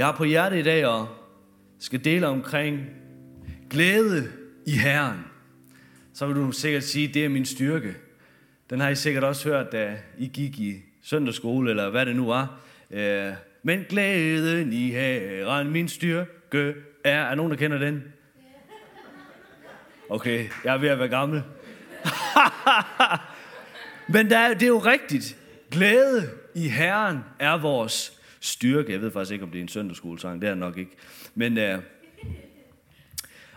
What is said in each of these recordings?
Jeg har på hjerte i dag og skal dele omkring glæde i Herren. Så vil du sikkert sige, at det er min styrke. Den har I sikkert også hørt, da I gik i søndagsskole, eller hvad det nu var. Øh, men glæden i Herren, min styrke er... Er nogen, der kender den? Okay, jeg er ved at være gammel. Men der er, det er jo rigtigt. Glæde i Herren er vores styrke. Jeg ved faktisk ikke, om det er en søndagsskolesang. Det er nok ikke. Men, øh,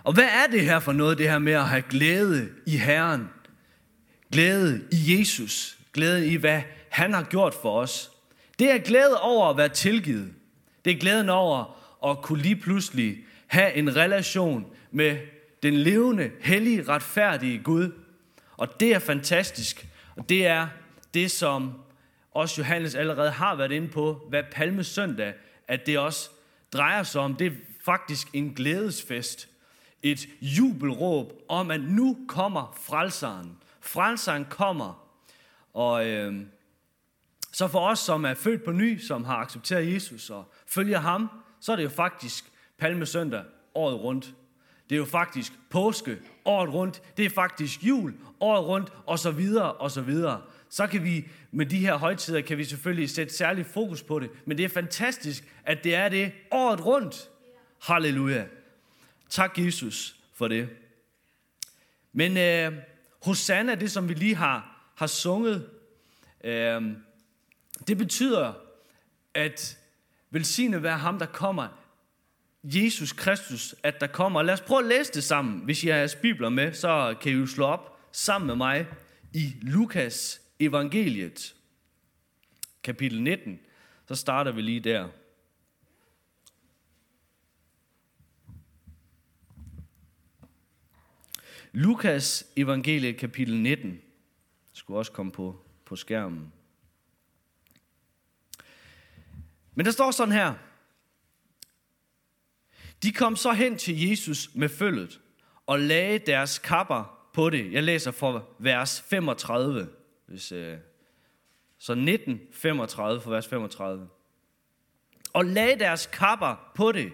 og hvad er det her for noget, det her med at have glæde i Herren? Glæde i Jesus. Glæde i, hvad han har gjort for os. Det er glæde over at være tilgivet. Det er glæden over at kunne lige pludselig have en relation med den levende, hellige, retfærdige Gud. Og det er fantastisk. Og det er det, som også Johannes allerede har været inde på, hvad Palmesøndag, at det også drejer sig om. Det er faktisk en glædesfest. Et jubelråb om, at nu kommer frelseren. Frelseren kommer. Og øh, så for os, som er født på ny, som har accepteret Jesus og følger ham, så er det jo faktisk palmesøndag året rundt. Det er jo faktisk påske året rundt. Det er faktisk jul året rundt, og så videre, og så videre. Så kan vi med de her højtider, kan vi selvfølgelig sætte særlig fokus på det. Men det er fantastisk, at det er det året rundt. Halleluja. Tak Jesus for det. Men øh, Hosanna, det som vi lige har, har sunget, øh, det betyder, at velsignet være ham, der kommer Jesus Kristus, at der kommer. Lad os prøve at læse det sammen. Hvis I har jeres bibler med, så kan I jo slå op sammen med mig i Lukas evangeliet, kapitel 19. Så starter vi lige der. Lukas evangeliet kapitel 19 skulle også komme på, på skærmen. Men der står sådan her. De kom så hen til Jesus med følget og lagde deres kapper på det. Jeg læser fra vers 35. Hvis, øh, så 19, 35 for vers 35. Og lagde deres kapper på det,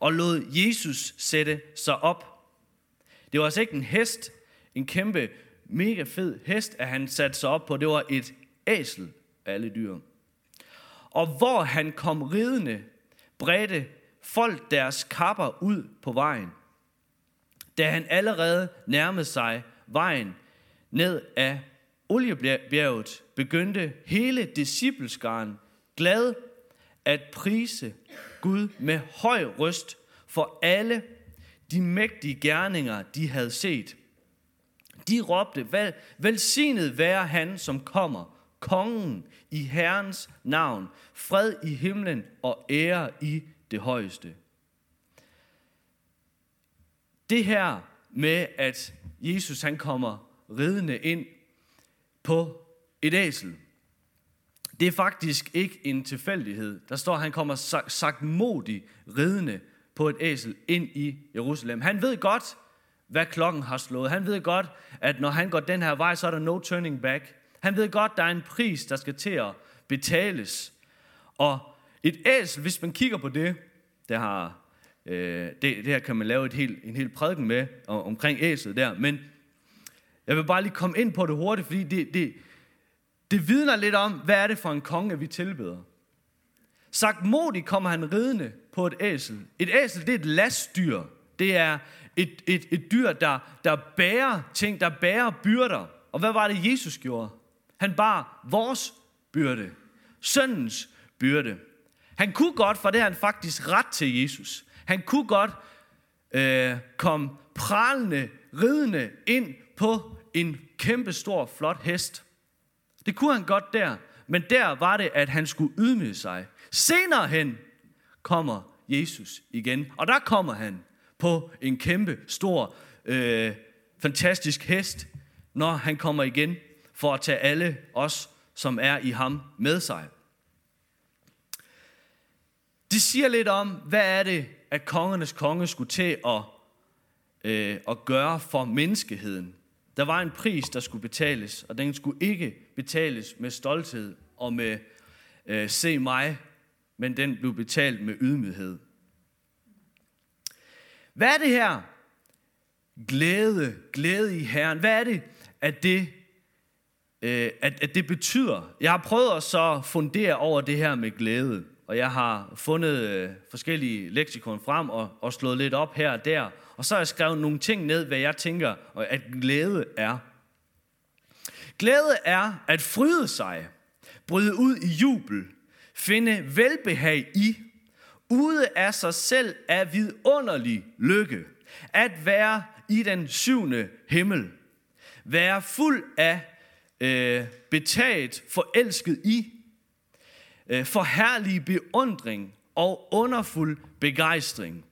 og lod Jesus sætte sig op. Det var altså ikke en hest, en kæmpe, mega fed hest, at han satte sig op på. Det var et æsel af alle dyr. Og hvor han kom ridende, bredte folk deres kapper ud på vejen. Da han allerede nærmede sig vejen ned af oliebjerget, begyndte hele discipleskaren glad at prise Gud med høj røst for alle de mægtige gerninger, de havde set. De råbte, vel, velsignet være han, som kommer, kongen i Herrens navn, fred i himlen og ære i det højeste. Det her med, at Jesus han kommer ridende ind på et æsel, det er faktisk ikke en tilfældighed. Der står, at han kommer sagt modig ridende på et æsel ind i Jerusalem. Han ved godt, hvad klokken har slået. Han ved godt, at når han går den her vej, så er der no turning back. Han ved godt, der er en pris, der skal til at betales. Og et æsel, hvis man kigger på det, det har, øh, det, det her kan man lave et helt, en hel prædiken med om, omkring æslet der, men jeg vil bare lige komme ind på det hurtigt, fordi det, det, det vidner lidt om, hvad er det for en konge, vi tilbeder. Sagt modig kommer han ridende på et æsel. Et æsel, det er et lastdyr. Det er et, et, et dyr, der, der bærer ting, der bærer byrder. Og hvad var det, Jesus gjorde? Han bar vores byrde. Søndens byrde. Han kunne godt, for det har han faktisk ret til Jesus. Han kunne godt øh, komme pralende, ridende ind på en kæmpe stor, flot hest. Det kunne han godt der, men der var det, at han skulle ydmyge sig. Senere hen kommer Jesus igen, og der kommer han på en kæmpe stor, øh, fantastisk hest, når han kommer igen for at tage alle os, som er i ham, med sig. Det siger lidt om, hvad er det, at kongernes konge skulle til at, øh, at gøre for menneskeheden. Der var en pris, der skulle betales, og den skulle ikke betales med stolthed og med øh, se mig, men den blev betalt med ydmyghed. Hvad er det her? Glæde, glæde i Herren. Hvad er det, at det, øh, at, at det betyder? Jeg har prøvet at så fundere over det her med glæde, og jeg har fundet øh, forskellige leksikon frem og, og slået lidt op her og der, og så har jeg skrevet nogle ting ned, hvad jeg tænker, at glæde er. Glæde er at fryde sig, bryde ud i jubel, finde velbehag i, ude af sig selv af vidunderlig lykke, at være i den syvende himmel, være fuld af øh, betaget, forelsket i, øh, forherlig beundring og underfuld begejstring.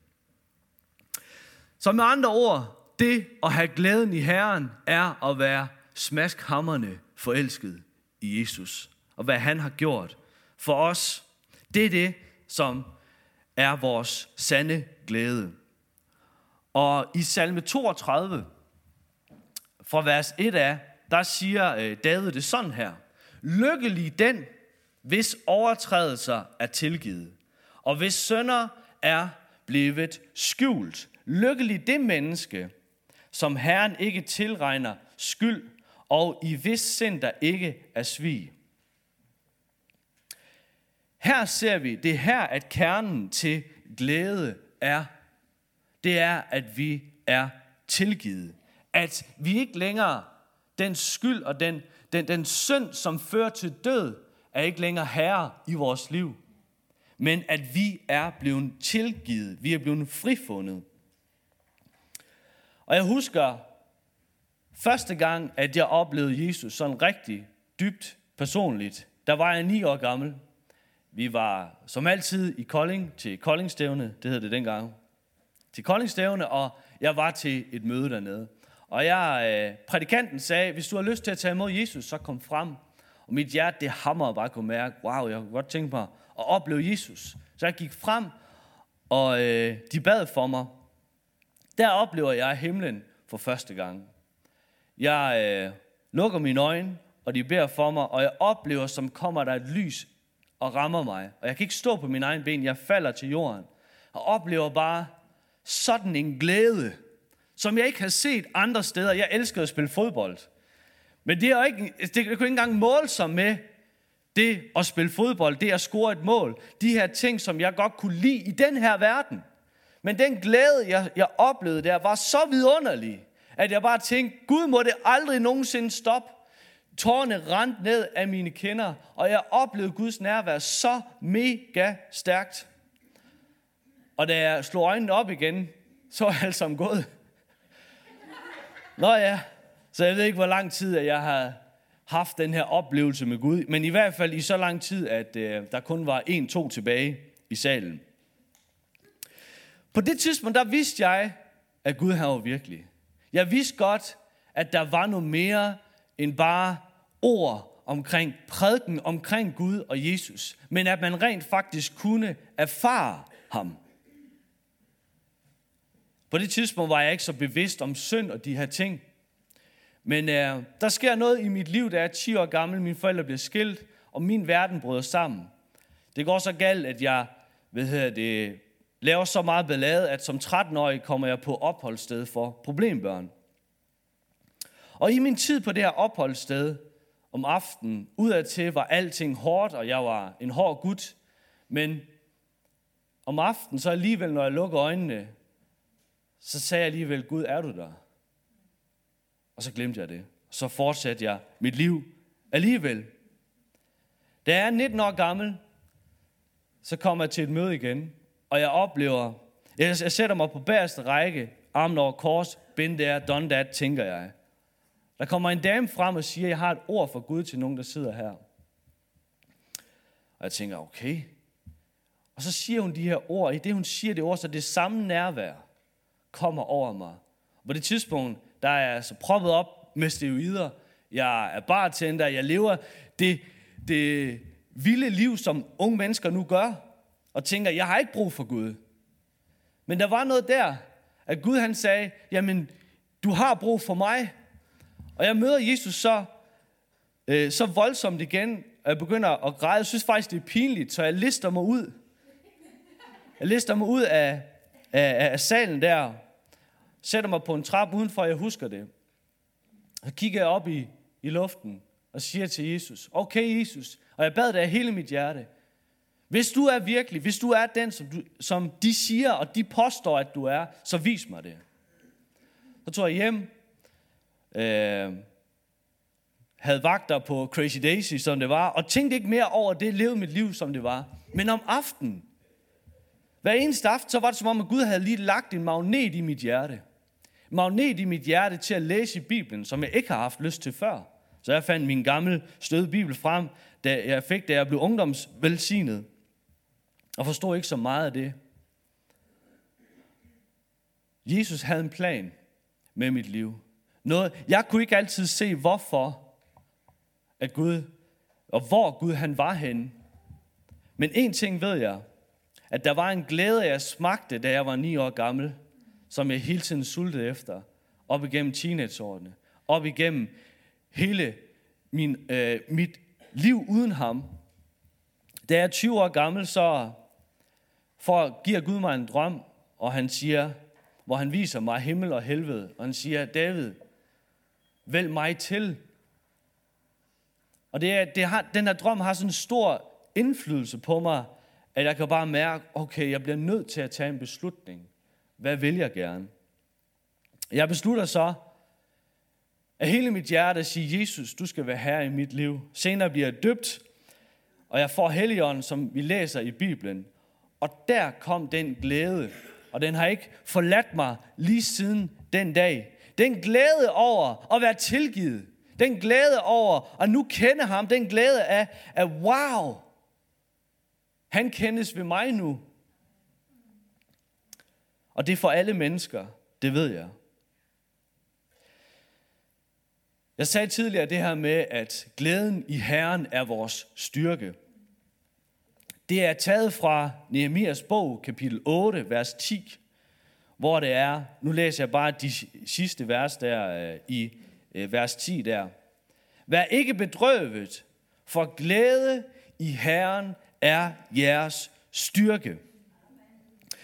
Så med andre ord, det at have glæden i Herren er at være smaskhammerne forelsket i Jesus og hvad han har gjort for os. Det er det, som er vores sande glæde. Og i salme 32, fra vers 1 af, der siger øh, David det sådan her. Lykkelig den, hvis overtrædelser er tilgivet, og hvis sønder er blevet skjult. Lykkelig det menneske, som Herren ikke tilregner skyld, og i vis sind der ikke er svig. Her ser vi, det er her, at kernen til glæde er. Det er, at vi er tilgivet. At vi ikke længere, den skyld og den, den, den synd, som fører til død, er ikke længere herre i vores liv. Men at vi er blevet tilgivet. Vi er blevet frifundet. Og jeg husker første gang, at jeg oplevede Jesus sådan rigtig dybt personligt. Der var jeg ni år gammel. Vi var som altid i Kolding til Koldingstævne, det hed det dengang. Til Koldingstævne, og jeg var til et møde dernede. Og jeg, øh, prædikanten sagde, hvis du har lyst til at tage imod Jesus, så kom frem. Og mit hjerte, det hammer bare kunne mærke, wow, jeg kunne godt tænke mig at opleve Jesus. Så jeg gik frem, og øh, de bad for mig. Der oplever jeg himlen for første gang. Jeg øh, lukker mine øjne, og de beder for mig, og jeg oplever, som kommer der et lys og rammer mig. Og jeg kan ikke stå på mine egne ben, jeg falder til jorden. Og oplever bare sådan en glæde, som jeg ikke har set andre steder. Jeg elsker at spille fodbold. Men det, er ikke, det kunne ikke engang måle sig med det at spille fodbold, det at score et mål. De her ting, som jeg godt kunne lide i den her verden. Men den glæde, jeg, jeg oplevede der, var så vidunderlig, at jeg bare tænkte, Gud må det aldrig nogensinde stoppe. Tårne rent ned af mine kinder, og jeg oplevede Guds nærvær så mega stærkt. Og da jeg slog øjnene op igen, så var alt sammen gået. Nå ja, så jeg ved ikke, hvor lang tid at jeg har haft den her oplevelse med Gud, men i hvert fald i så lang tid, at øh, der kun var en, to tilbage i salen. På det tidspunkt, der vidste jeg, at Gud her var virkelig. Jeg vidste godt, at der var noget mere end bare ord omkring prædiken omkring Gud og Jesus, men at man rent faktisk kunne erfare ham. På det tidspunkt var jeg ikke så bevidst om synd og de her ting. Men øh, der sker noget i mit liv, da jeg er 10 år gammel. Mine forældre bliver skilt, og min verden bryder sammen. Det går så galt, at jeg hvad hedder det, laver så meget ballade, at som 13-årig kommer jeg på opholdssted for problembørn. Og i min tid på det her opholdssted om aftenen, udadtil var alting hårdt, og jeg var en hård gut. Men om aftenen, så alligevel, når jeg lukker øjnene, så sagde jeg alligevel, Gud, er du der? Og så glemte jeg det. Så fortsatte jeg mit liv alligevel. Da jeg er 19 år gammel, så kommer jeg til et møde igen, og jeg oplever, jeg, jeg sætter mig på bagerste række, armen over kors, been there, done that, tænker jeg. Der kommer en dame frem og siger, jeg har et ord for Gud til nogen, der sidder her. Og jeg tænker, okay. Og så siger hun de her ord. I det, hun siger det ord, så det samme nærvær kommer over mig. Og på det tidspunkt, der er jeg så proppet op med steroider. Jeg er bartender. Jeg lever det, det vilde liv, som unge mennesker nu gør. Og tænker, jeg har ikke brug for Gud. Men der var noget der, at Gud han sagde, jamen, du har brug for mig. Og jeg møder Jesus så, øh, så voldsomt igen, og jeg begynder at græde. Jeg synes faktisk, det er pinligt, så jeg lister mig ud. Jeg lister mig ud af, af, af salen der, sætter mig på en trap udenfor, jeg husker det. Så kigger jeg op i, i luften og siger til Jesus, okay Jesus, og jeg bad dig af hele mit hjerte, hvis du er virkelig, hvis du er den, som, du, som de siger, og de påstår, at du er, så vis mig det. Så tog jeg hjem, øh, havde vagter på Crazy Daisy, som det var, og tænkte ikke mere over det, levede mit liv, som det var. Men om aftenen, hver eneste aften, så var det som om, at Gud havde lige lagt en magnet i mit hjerte. En magnet i mit hjerte til at læse i Bibelen, som jeg ikke har haft lyst til før. Så jeg fandt min gamle støde Bibel frem, da jeg fik, da jeg blev ungdomsvelsignet. Og forstod ikke så meget af det. Jesus havde en plan med mit liv. Noget, jeg kunne ikke altid se, hvorfor at Gud, og hvor Gud han var henne. Men en ting ved jeg, at der var en glæde, jeg smagte, da jeg var ni år gammel, som jeg hele tiden sultede efter, op igennem teenageårene, op igennem hele min, øh, mit liv uden ham. Da jeg er 20 år gammel, så for giver Gud mig en drøm, og han siger, hvor han viser mig himmel og helvede, og han siger, David, vælg mig til. Og det er, det har, den her drøm har sådan en stor indflydelse på mig, at jeg kan bare mærke, okay, jeg bliver nødt til at tage en beslutning. Hvad vil jeg gerne? Jeg beslutter så, at hele mit hjerte at sige, Jesus, du skal være herre i mit liv. Senere bliver jeg døbt, og jeg får Helligånden, som vi læser i Bibelen. Og der kom den glæde, og den har ikke forladt mig lige siden den dag. Den glæde over at være tilgivet. Den glæde over at nu kende ham. Den glæde af, at wow, han kendes ved mig nu. Og det er for alle mennesker, det ved jeg. Jeg sagde tidligere det her med, at glæden i Herren er vores styrke. Det er taget fra Nehemias bog, kapitel 8, vers 10, hvor det er, nu læser jeg bare de sidste vers der øh, i øh, vers 10 der. Vær ikke bedrøvet, for glæde i Herren er jeres styrke.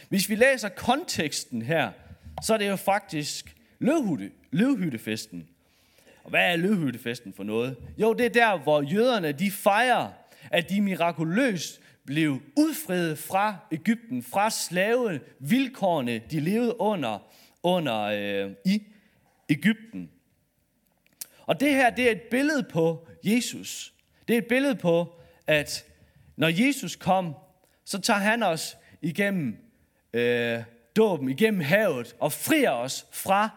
Hvis vi læser konteksten her, så er det jo faktisk løvhytte, løvhyttefesten. Og hvad er løvhyttefesten for noget? Jo, det er der, hvor jøderne de fejrer, at de mirakuløst blev udfredet fra Ægypten, fra slave vilkårene, de levede under, under øh, i Ægypten. Og det her, det er et billede på Jesus. Det er et billede på, at når Jesus kom, så tager han os igennem øh, dåben, igennem havet, og frier os fra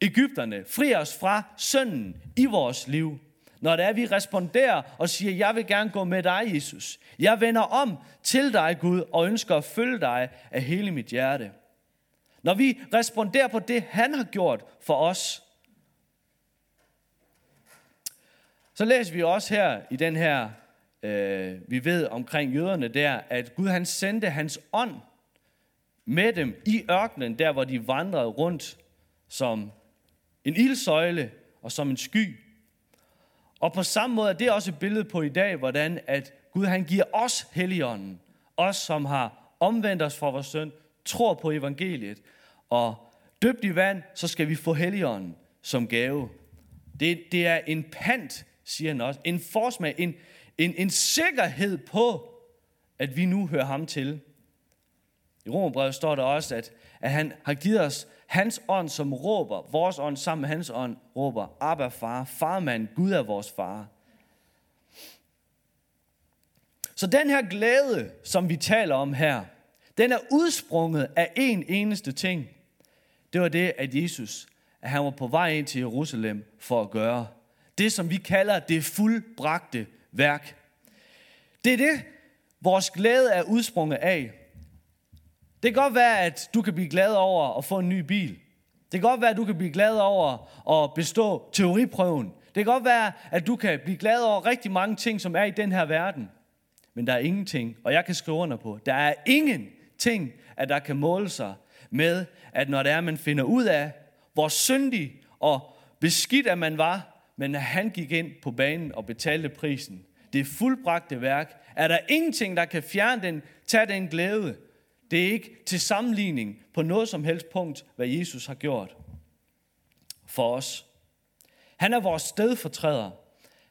Ægypterne, frier os fra synden i vores liv. Når det er, vi responderer og siger, jeg vil gerne gå med dig, Jesus. Jeg vender om til dig, Gud, og ønsker at følge dig af hele mit hjerte. Når vi responderer på det, han har gjort for os, så læser vi også her i den her, øh, vi ved omkring jøderne der, at Gud han sendte hans ånd med dem i ørkenen, der hvor de vandrede rundt som en ildsøjle og som en sky. Og på samme måde er det også et billede på i dag, hvordan at Gud han giver os helligånden. Os, som har omvendt os fra vores søn, tror på evangeliet og døbt i vand, så skal vi få helligånden som gave. Det, det er en pant, siger han også. En forsmag, en, en, en sikkerhed på, at vi nu hører ham til. I Romerbrevet står der også, at, at han har givet os hans ånd, som råber, vores ånd sammen med hans ånd, råber, Abba far, farmand, Gud er vores far. Så den her glæde, som vi taler om her, den er udsprunget af en eneste ting. Det var det, at Jesus, at han var på vej ind til Jerusalem for at gøre. Det, som vi kalder det fuldbragte værk. Det er det, vores glæde er udsprunget af. Det kan godt være, at du kan blive glad over at få en ny bil. Det kan godt være, at du kan blive glad over at bestå teoriprøven. Det kan godt være, at du kan blive glad over rigtig mange ting, som er i den her verden. Men der er ingenting, og jeg kan skrive under på, der er ingenting, at der kan måle sig med, at når det er, man finder ud af, hvor syndig og beskidt at man var, men at han gik ind på banen og betalte prisen, det fuldbragte værk, er der ingenting, der kan fjerne den, tage den glæde. Det er ikke til sammenligning på noget som helst punkt, hvad Jesus har gjort for os. Han er vores stedfortræder.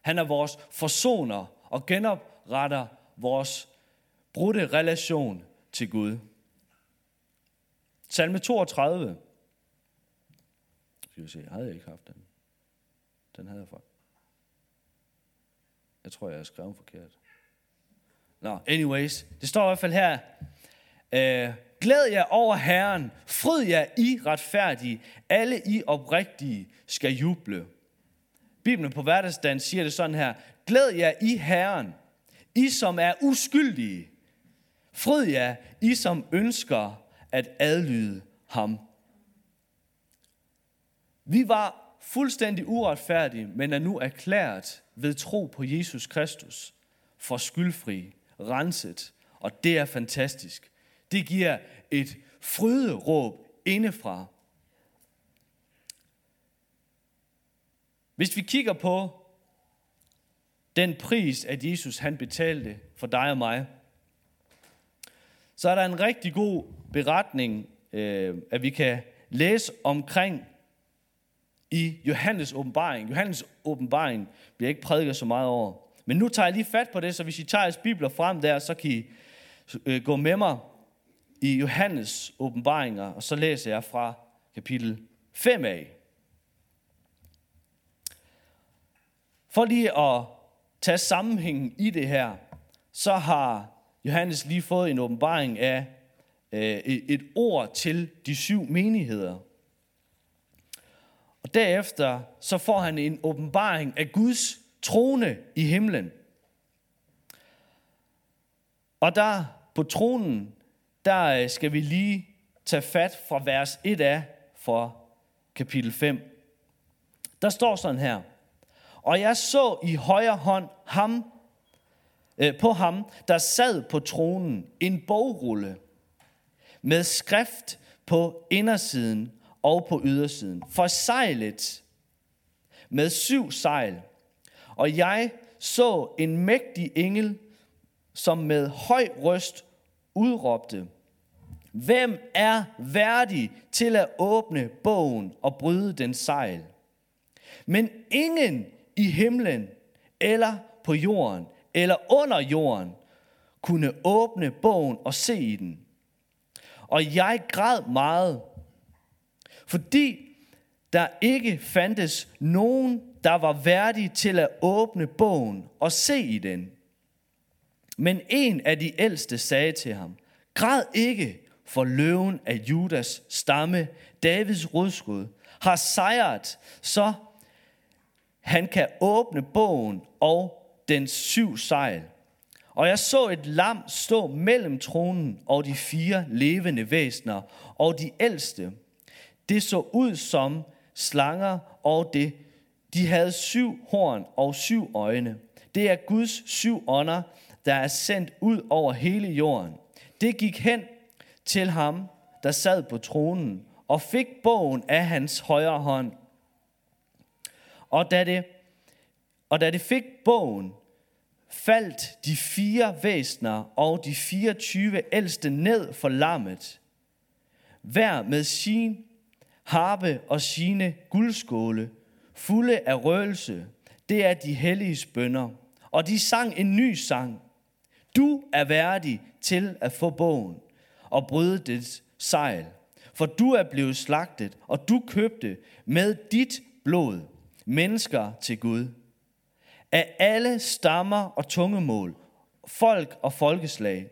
Han er vores forsoner og genopretter vores brudte relation til Gud. Salme 32. Skal vi se, jeg havde ikke haft den. Den havde jeg for. Jeg tror, jeg har skrevet forkert. Nå, anyways. Det står i hvert fald her. Øh, Glæd jer over Herren. Fryd jer i retfærdige. Alle i oprigtige skal juble. Bibelen på hverdagsdagen siger det sådan her. Glæd jer i Herren. I som er uskyldige. Fryd jer, I som ønsker at adlyde ham. Vi var fuldstændig uretfærdige, men er nu erklæret ved tro på Jesus Kristus for skyldfri, renset, og det er fantastisk. Det giver et fryderåb indefra. Hvis vi kigger på den pris, at Jesus han betalte for dig og mig, så er der en rigtig god beretning, øh, at vi kan læse omkring i Johannes åbenbaring. Johannes åbenbaring bliver ikke prædiket så meget over. Men nu tager jeg lige fat på det, så hvis I tager jeres bibler frem der, så kan I øh, gå med mig i Johannes åbenbaringer, og så læser jeg fra kapitel 5 af. For lige at tage sammenhængen i det her, så har Johannes lige fået en åbenbaring af øh, et ord til de syv menigheder. Og derefter så får han en åbenbaring af Guds trone i himlen. Og der på tronen, der øh, skal vi lige tage fat fra vers 1 af for kapitel 5. Der står sådan her. Og jeg så i højre hånd ham, øh, på ham, der sad på tronen, en bogrulle med skrift på indersiden og på ydersiden. For sejlet med syv sejl. Og jeg så en mægtig engel, som med høj røst udråbte, Hvem er værdig til at åbne bogen og bryde den sejl? Men ingen i himlen eller på jorden eller under jorden kunne åbne bogen og se i den. Og jeg græd meget, fordi der ikke fandtes nogen, der var værdig til at åbne bogen og se i den. Men en af de ældste sagde til ham, græd ikke, for løven af Judas stamme, Davids rodskud, har sejret, så han kan åbne bogen og den syv sejl. Og jeg så et lam stå mellem tronen og de fire levende væsner og de ældste. Det så ud som slanger, og det, de havde syv horn og syv øjne. Det er Guds syv ånder, der er sendt ud over hele jorden. Det gik hen til ham, der sad på tronen, og fik bogen af hans højre hånd. Og da det, og da det fik bogen, faldt de fire væsner og de 24 ældste ned for lammet, hver med sin harpe og sine guldskåle, fulde af røgelse. Det er de hellige bønder. Og de sang en ny sang. Du er værdig til at få bogen og bryde dets sejl. For du er blevet slagtet, og du købte med dit blod mennesker til Gud. Af alle stammer og tungemål, folk og folkeslag,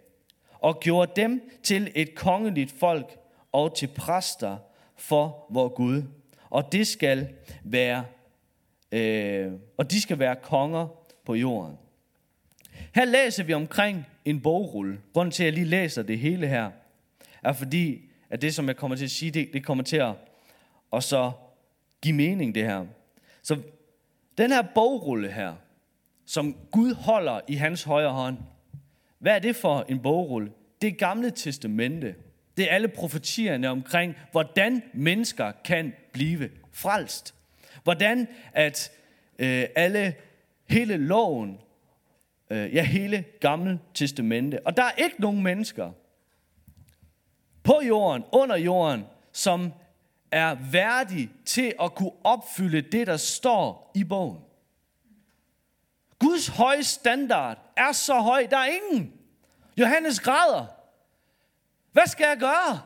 og gjorde dem til et kongeligt folk og til præster for vor Gud. Og det skal være, øh, og de skal være konger på jorden. Her læser vi omkring en bogrulle. Grunden til, at jeg lige læser det hele her, er fordi, at det, som jeg kommer til at sige, det, det kommer til at og så give mening, det her. Så den her bogrulle her, som Gud holder i hans højre hånd, hvad er det for en bogrulle? Det er gamle testamente. Det er alle profetierne omkring, hvordan mennesker kan blive frelst. Hvordan at øh, alle, hele loven øh, ja, hele gamle testamente. Og der er ikke nogen mennesker på jorden, under jorden, som er værdig til at kunne opfylde det, der står i bogen. Guds høje standard er så høj, der er ingen. Johannes græder. Hvad skal jeg gøre?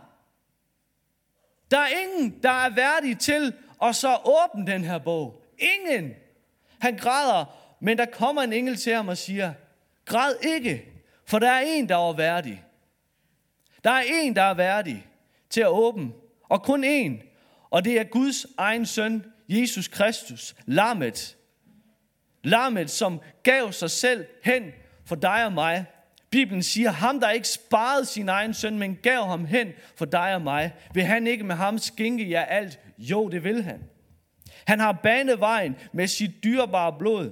Der er ingen, der er værdig til at så åbne den her bog. Ingen. Han græder, men der kommer en engel til ham og siger, græd ikke, for der er en, der er værdig. Der er en, der er værdig til at åbne, og kun en, og det er Guds egen søn, Jesus Kristus, lammet. Lammet, som gav sig selv hen for dig og mig. Bibelen siger, ham der ikke sparede sin egen søn, men gav ham hen for dig og mig, vil han ikke med ham skænke jer alt? Jo, det vil han. Han har banet vejen med sit dyrebare blod.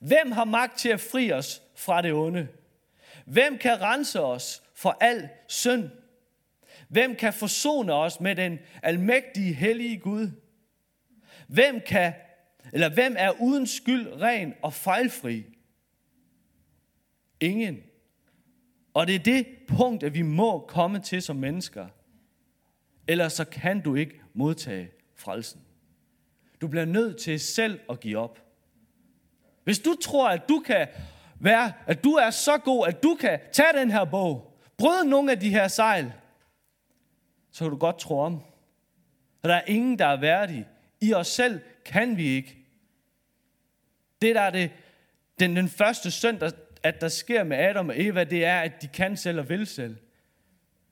Hvem har magt til at fri os fra det onde? Hvem kan rense os for al synd? Hvem kan forsone os med den almægtige, hellige Gud? Hvem kan, eller hvem er uden skyld ren og fejlfri? Ingen. Og det er det punkt, at vi må komme til som mennesker. Ellers så kan du ikke modtage frelsen. Du bliver nødt til selv at give op. Hvis du tror, at du kan være, at du er så god, at du kan tage den her bog, brød nogle af de her sejl, så kan du godt tro om. For der er ingen, der er værdig. I os selv kan vi ikke. Det, der er det, den, den første søndag, at der sker med Adam og Eva, det er, at de kan selv og vil selv.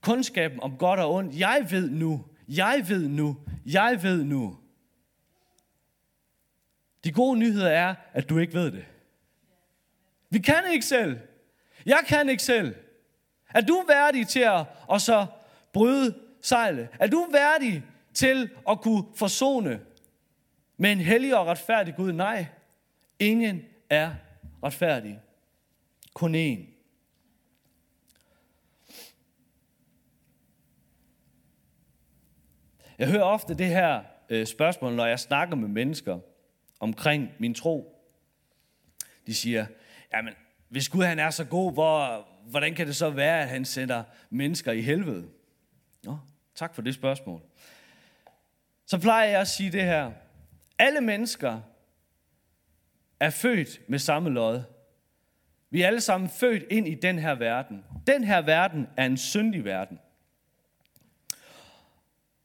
Kundskaben om godt og ondt. Jeg ved nu. Jeg ved nu. Jeg ved nu. De gode nyheder er, at du ikke ved det. Vi kan ikke selv. Jeg kan ikke selv. Er du værdig til at og så bryde sejlet? Er du værdig til at kunne forsone med en hellig og retfærdig Gud? Nej, ingen er retfærdig. Kun én. Jeg hører ofte det her øh, spørgsmål, når jeg snakker med mennesker omkring min tro. De siger, jamen, hvis Gud han er så god, hvor, hvordan kan det så være, at han sender mennesker i helvede? Nå, tak for det spørgsmål. Så plejer jeg at sige det her. Alle mennesker er født med samme lod. Vi er alle sammen født ind i den her verden. Den her verden er en syndig verden.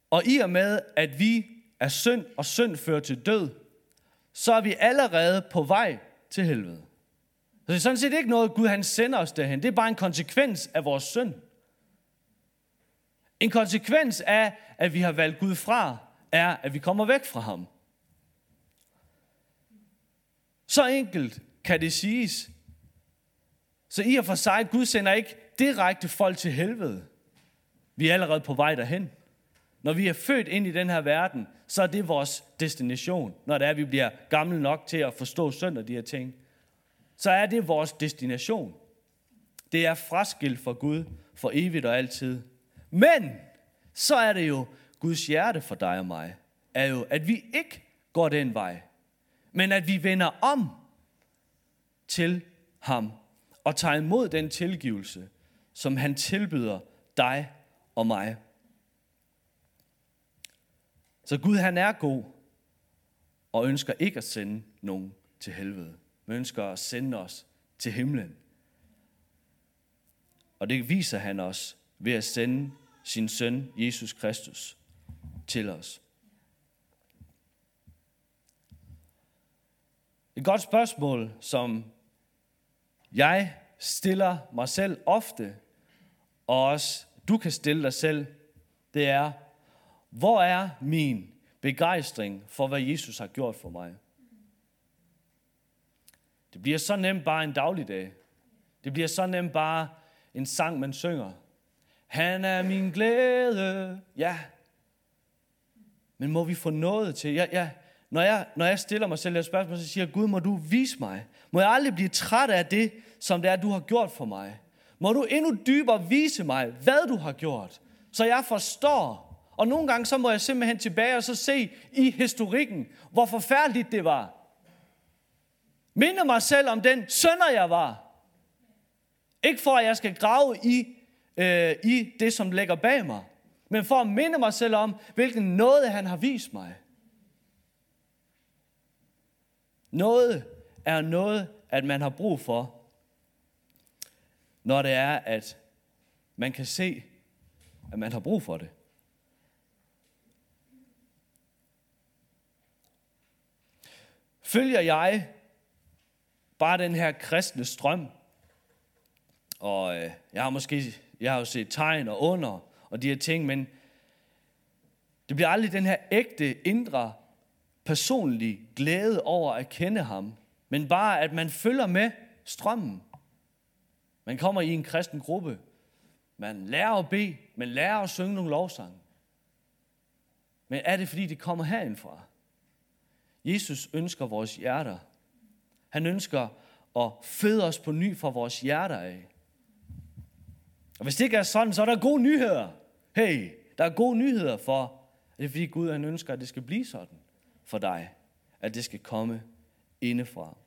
Og i og med, at vi er synd, og synd fører til død, så er vi allerede på vej til helvede. Så det er sådan set ikke noget, Gud han sender os derhen. Det er bare en konsekvens af vores synd. En konsekvens af, at vi har valgt Gud fra, er, at vi kommer væk fra ham. Så enkelt kan det siges. Så i og for sig, Gud sender ikke direkte folk til helvede. Vi er allerede på vej derhen. Når vi er født ind i den her verden, så er det vores destination. Når det er, at vi bliver gamle nok til at forstå synd og de her ting, så er det vores destination. Det er fraskilt fra Gud for evigt og altid. Men så er det jo Guds hjerte for dig og mig, er jo, at vi ikke går den vej, men at vi vender om til ham og tager imod den tilgivelse, som han tilbyder dig og mig. Så Gud han er god og ønsker ikke at sende nogen til helvede, men ønsker at sende os til himlen. Og det viser han os ved at sende sin søn, Jesus Kristus, til os. Et godt spørgsmål, som jeg stiller mig selv ofte, og også du kan stille dig selv, det er, hvor er min begejstring for, hvad Jesus har gjort for mig? Det bliver så nemt bare en dagligdag. Det bliver så nemt bare en sang, man synger. Han er min glæde. Ja. Men må vi få noget til? Ja, ja. Når, jeg, når jeg stiller mig selv et spørgsmål, så siger jeg, Gud, må du vise mig. Må jeg aldrig blive træt af det, som det er, du har gjort for mig. Må du endnu dybere vise mig, hvad du har gjort, så jeg forstår. Og nogle gange så må jeg simpelthen tilbage og så se i historikken, hvor forfærdeligt det var. Minde mig selv om den sønder, jeg var. Ikke for, at jeg skal grave i, øh, i det, som ligger bag mig, men for at minde mig selv om, hvilken noget han har vist mig. Noget er noget, at man har brug for, når det er, at man kan se, at man har brug for det. Følger jeg bare den her kristne strøm, og øh, jeg har måske jeg har jo set tegn og under og de her ting, men det bliver aldrig den her ægte, indre, personlige glæde over at kende ham, men bare at man følger med strømmen. Man kommer i en kristen gruppe, man lærer at bede, man lærer at synge nogle lovsange. Men er det fordi, det kommer herindfra? Jesus ønsker vores hjerter. Han ønsker at føde os på ny fra vores hjerter af. Og hvis det ikke er sådan, så er der gode nyheder. Hey, der er gode nyheder for, at det er fordi Gud han ønsker, at det skal blive sådan for dig. At det skal komme indefra.